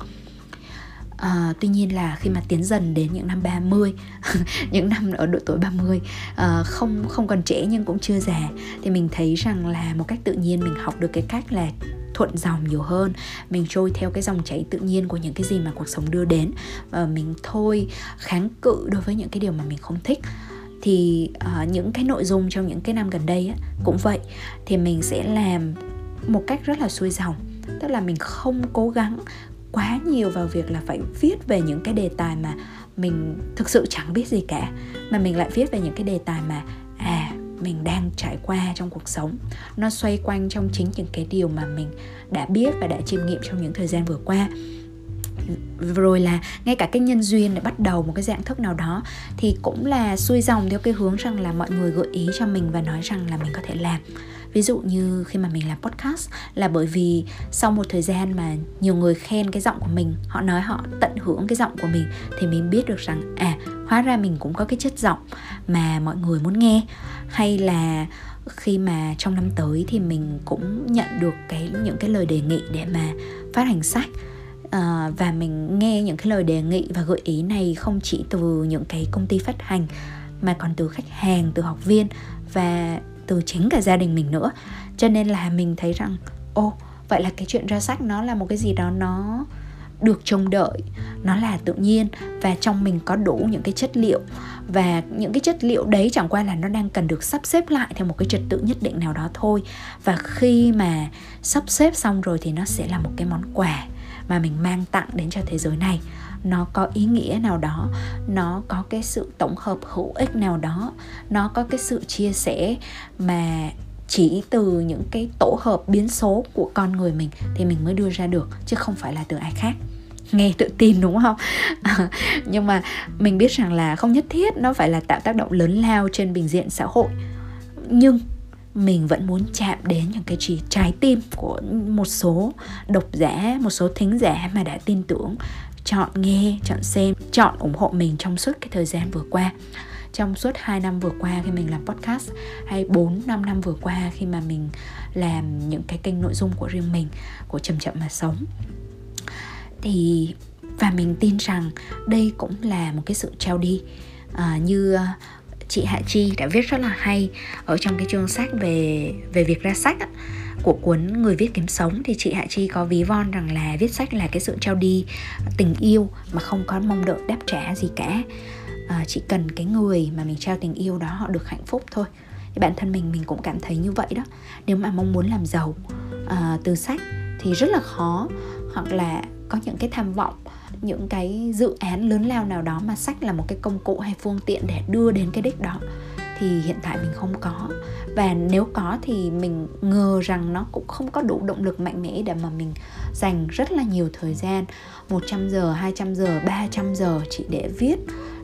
À, tuy nhiên là khi mà tiến dần đến những năm 30 những năm ở độ tuổi 30 à, không không còn trẻ nhưng cũng chưa già thì mình thấy rằng là một cách tự nhiên mình học được cái cách là thuận dòng nhiều hơn mình trôi theo cái dòng chảy tự nhiên của những cái gì mà cuộc sống đưa đến. Và mình thôi kháng cự đối với những cái điều mà mình không thích thì uh, những cái nội dung trong những cái năm gần đây á, cũng vậy. Thì mình sẽ làm một cách rất là xuôi dòng. Tức là mình không cố gắng quá nhiều vào việc là phải viết về những cái đề tài mà mình thực sự chẳng biết gì cả mà mình lại viết về những cái đề tài mà à mình đang trải qua trong cuộc sống. Nó xoay quanh trong chính những cái điều mà mình đã biết và đã chiêm nghiệm trong những thời gian vừa qua rồi là ngay cả cái nhân duyên để bắt đầu một cái dạng thức nào đó thì cũng là xuôi dòng theo cái hướng rằng là mọi người gợi ý cho mình và nói rằng là mình có thể làm. Ví dụ như khi mà mình làm podcast là bởi vì sau một thời gian mà nhiều người khen cái giọng của mình, họ nói họ tận hưởng cái giọng của mình thì mình biết được rằng à hóa ra mình cũng có cái chất giọng mà mọi người muốn nghe. Hay là khi mà trong năm tới thì mình cũng nhận được cái, những cái lời đề nghị để mà phát hành sách. Ờ, và mình nghe những cái lời đề nghị và gợi ý này không chỉ từ những cái công ty phát hành, mà còn từ khách hàng, từ học viên và từ chính cả gia đình mình nữa. Cho nên là mình thấy rằng, ô, vậy là cái chuyện ra sách nó là một cái gì đó nó được trông đợi, nó là tự nhiên và trong mình có đủ những cái chất liệu. Và những cái chất liệu đấy chẳng qua là nó đang cần được sắp xếp lại theo một cái trật tự nhất định nào đó thôi. Và khi mà sắp xếp xong rồi thì nó sẽ là một cái món quà mà mình mang tặng đến cho thế giới này. Nó có ý nghĩa nào đó, nó có cái sự tổng hợp hữu ích nào đó, nó có cái sự chia sẻ mà chỉ từ những cái tổ hợp biến số của con người mình thì mình mới đưa ra được, chứ không phải là từ ai khác. Nghe tự tin đúng không? Nhưng mà mình biết rằng là không nhất thiết nó phải là tạo tác động lớn lao trên bình diện xã hội. Nhưng mình vẫn muốn chạm đến những cái trí trái tim của một số độc giả một số thính giả mà đã tin tưởng chọn nghe chọn xem chọn ủng hộ mình trong suốt cái thời gian vừa qua. Trong suốt 2 năm vừa qua khi mình làm podcast hay 4 5 năm vừa qua khi mà mình làm những cái kênh nội dung của riêng mình của chậm chậm mà sống. Thì và mình tin rằng đây cũng là một cái sự trao đi à, như chị Hạ Chi đã viết rất là hay ở trong cái chương sách về về việc ra sách á, của cuốn người viết kiếm sống. Thì chị Hạ Chi có ví von rằng là viết sách là cái sự trao đi tình yêu mà không có mong đợi đáp trả gì cả. À, chỉ cần cái người mà mình trao tình yêu đó họ được hạnh phúc thôi. Thì bản thân mình mình cũng cảm thấy như vậy đó. Nếu mà mong muốn làm giàu à, từ sách thì rất là khó hoặc là có những cái tham vọng những cái dự án lớn lao nào đó mà sách là một cái công cụ hay phương tiện để đưa đến cái đích đó thì hiện tại mình không có. Và nếu có thì mình ngờ rằng nó cũng không có đủ động lực mạnh mẽ để mà mình dành rất là nhiều thời gian 100 giờ, 200 giờ, 300 giờ chỉ để viết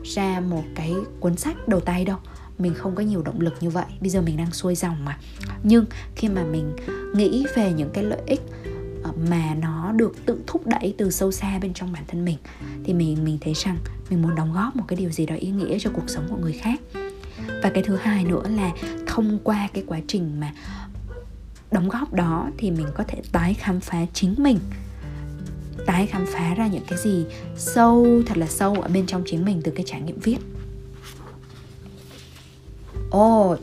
ra một cái cuốn sách đầu tay đâu. Mình không có nhiều động lực như vậy. Bây giờ mình đang xuôi dòng mà. Nhưng khi mà mình nghĩ về những cái lợi ích Ờ, mà nó được tự thúc đẩy từ sâu xa bên trong bản thân mình. Thì mình mình thấy rằng mình muốn đóng góp một cái điều gì đó ý nghĩa cho cuộc sống của người khác. Và cái thứ hai nữa là thông qua cái quá trình mà đóng góp đó thì mình có thể tái khám phá chính mình. Tái khám phá ra những cái gì sâu thật là sâu ở bên trong chính mình từ cái trải nghiệm viết. Ồ oh,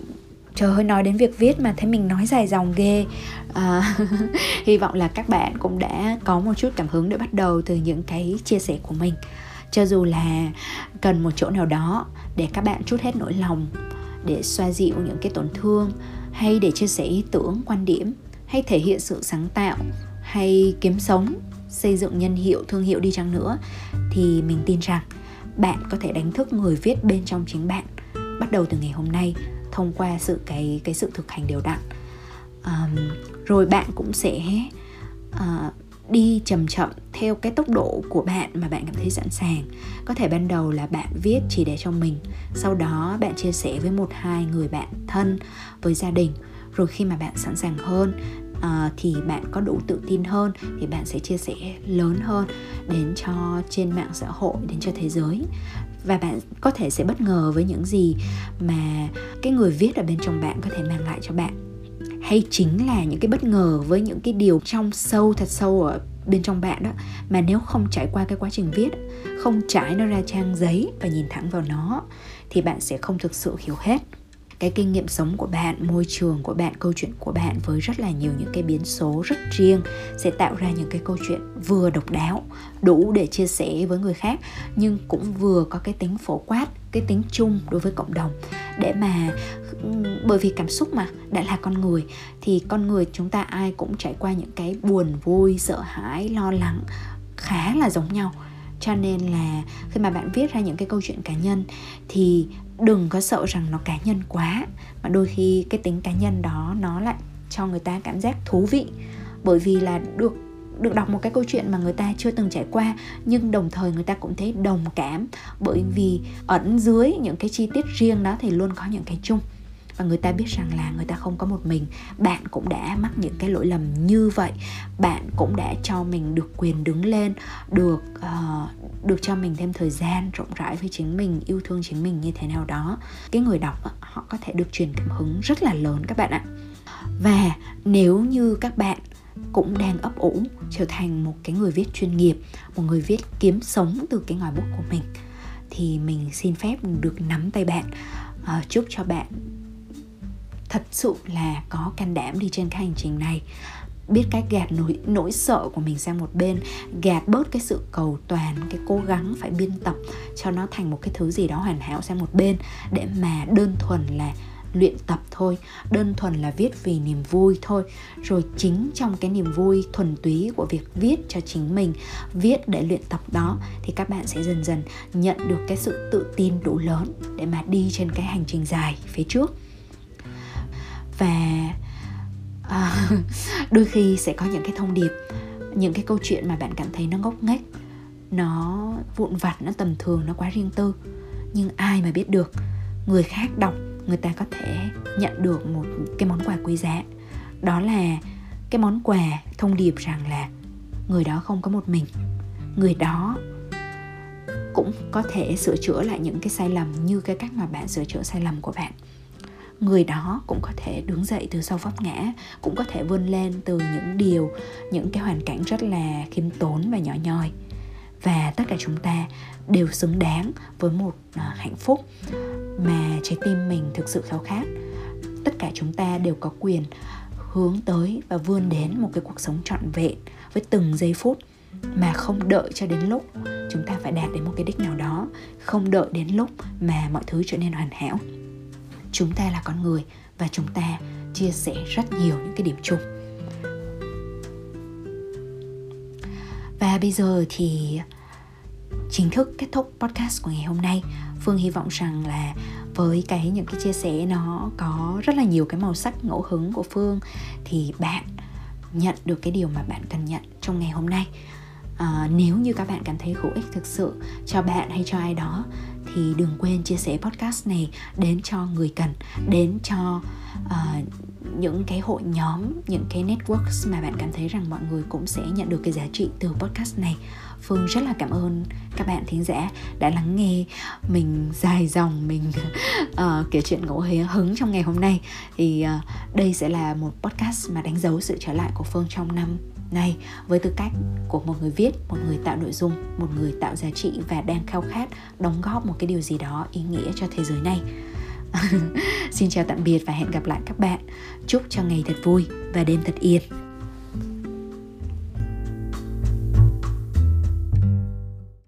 trời ơi nói đến việc viết mà thấy mình nói dài dòng ghê. À, hy vọng là các bạn cũng đã có một chút cảm hứng để bắt đầu từ những cái chia sẻ của mình. Cho dù là cần một chỗ nào đó để các bạn chút hết nỗi lòng để xoa dịu những cái tổn thương hay để chia sẻ ý tưởng quan điểm hay thể hiện sự sáng tạo hay kiếm sống xây dựng nhân hiệu thương hiệu đi chăng nữa thì mình tin rằng bạn có thể đánh thức người viết bên trong chính bạn. Bắt đầu từ ngày hôm nay thông qua sự cái cái sự thực hành đều đặn. Um, rồi bạn cũng sẽ uh, đi chậm chậm theo cái tốc độ của bạn mà bạn cảm thấy sẵn sàng. Có thể ban đầu là bạn viết chỉ để cho mình sau đó bạn chia sẻ với một hai người bạn thân với gia đình. Rồi khi mà bạn sẵn sàng hơn uh, thì bạn có đủ tự tin hơn thì bạn sẽ chia sẻ lớn hơn đến cho trên mạng xã hội đến cho thế giới và bạn có thể sẽ bất ngờ với những gì mà cái người viết ở bên trong bạn có thể mang lại cho bạn. Hay chính là những cái bất ngờ với những cái điều trong sâu, thật sâu ở bên trong bạn đó, mà nếu không trải qua cái quá trình viết, không trải nó ra trang giấy và nhìn thẳng vào nó, thì bạn sẽ không thực sự hiểu hết cái kinh nghiệm sống của bạn, môi trường của bạn, câu chuyện của bạn với rất là nhiều những cái biến số rất riêng sẽ tạo ra những cái câu chuyện vừa độc đáo, đủ để chia sẻ với người khác, nhưng cũng vừa có cái tính phổ quát, cái tính chung đối với cộng đồng. Để mà bởi vì cảm xúc mà, đã là con người, thì con người chúng ta ai cũng trải qua những cái buồn vui, sợ hãi, lo lắng, khá là giống nhau. Cho nên là khi mà bạn viết ra những cái câu chuyện cá nhân thì đừng có sợ rằng nó cá nhân quá, mà đôi khi cái tính cá nhân đó nó lại cho người ta cảm giác thú vị. Bởi vì là được được đọc một cái câu chuyện mà người ta chưa từng trải qua, nhưng đồng thời người ta cũng thấy đồng cảm. Bởi vì ẩn dưới những cái chi tiết riêng đó thì luôn có những cái chung và người ta biết rằng là người ta không có một mình. Bạn cũng đã mắc những cái lỗi lầm như vậy. Bạn cũng đã cho mình được quyền đứng lên được uh, được cho mình thêm thời gian rộng rãi với chính mình yêu thương chính mình như thế nào đó. Cái người đọc họ có thể được truyền cảm hứng rất là lớn các bạn ạ. Và nếu như các bạn cũng đang ấp ủ trở thành một cái người viết chuyên nghiệp một người viết kiếm sống từ cái ngòi bút của mình thì mình xin phép được nắm tay bạn uh, chúc cho bạn thật sự là có can đảm đi trên cái hành trình này. Biết cách gạt nỗi nỗi sợ của mình sang một bên, gạt bớt cái sự cầu toàn, cái cố gắng phải biên tập cho nó thành một cái thứ gì đó hoàn hảo sang một bên, để mà đơn thuần là luyện tập thôi, đơn thuần là viết vì niềm vui thôi. Rồi chính trong cái niềm vui thuần túy của việc viết cho chính mình, viết để luyện tập đó, thì các bạn sẽ dần dần nhận được cái sự tự tin đủ lớn để mà đi trên cái hành trình dài phía trước và à, đôi khi sẽ có những cái thông điệp những cái câu chuyện mà bạn cảm thấy nó ngốc nghếch nó vụn vặt nó tầm thường nó quá riêng tư. Nhưng ai mà biết được người khác đọc người ta có thể nhận được một cái món quà quý giá. Đó là cái món quà thông điệp rằng là người đó không có một mình. Người đó cũng có thể sửa chữa lại những cái sai lầm như cái cách mà bạn sửa chữa sai lầm của bạn người đó cũng có thể đứng dậy từ sau vấp ngã, cũng có thể vươn lên từ những điều, những cái hoàn cảnh rất là khiêm tốn và nhỏ nhoi. Và tất cả chúng ta đều xứng đáng với một à, hạnh phúc mà trái tim mình thực sự khao khát. Tất cả chúng ta đều có quyền hướng tới và vươn đến một cái cuộc sống trọn vẹn với từng giây phút mà không đợi cho đến lúc chúng ta phải đạt đến một cái đích nào đó, không đợi đến lúc mà mọi thứ trở nên hoàn hảo chúng ta là con người và chúng ta chia sẻ rất nhiều những cái điểm chung. Và bây giờ thì chính thức kết thúc podcast của ngày hôm nay. Phương hy vọng rằng là với cái những cái chia sẻ nó có rất là nhiều cái màu sắc ngẫu hứng của phương thì bạn nhận được cái điều mà bạn cần nhận trong ngày hôm nay. À, nếu như các bạn cảm thấy hữu ích thực sự cho bạn hay cho ai đó thì đừng quên chia sẻ podcast này đến cho người cần đến cho uh, những cái hội nhóm những cái networks mà bạn cảm thấy rằng mọi người cũng sẽ nhận được cái giá trị từ podcast này. Phương rất là cảm ơn các bạn thính giả đã lắng nghe mình dài dòng mình uh, kể chuyện ngẫu hứng trong ngày hôm nay. Thì uh, đây sẽ là một podcast mà đánh dấu sự trở lại của phương trong năm này, với tư cách của một người viết, một người tạo nội dung, một người tạo giá trị và đang khao khát đóng góp một cái điều gì đó ý nghĩa cho thế giới này. Xin chào tạm biệt và hẹn gặp lại các bạn. Chúc cho ngày thật vui và đêm thật yên.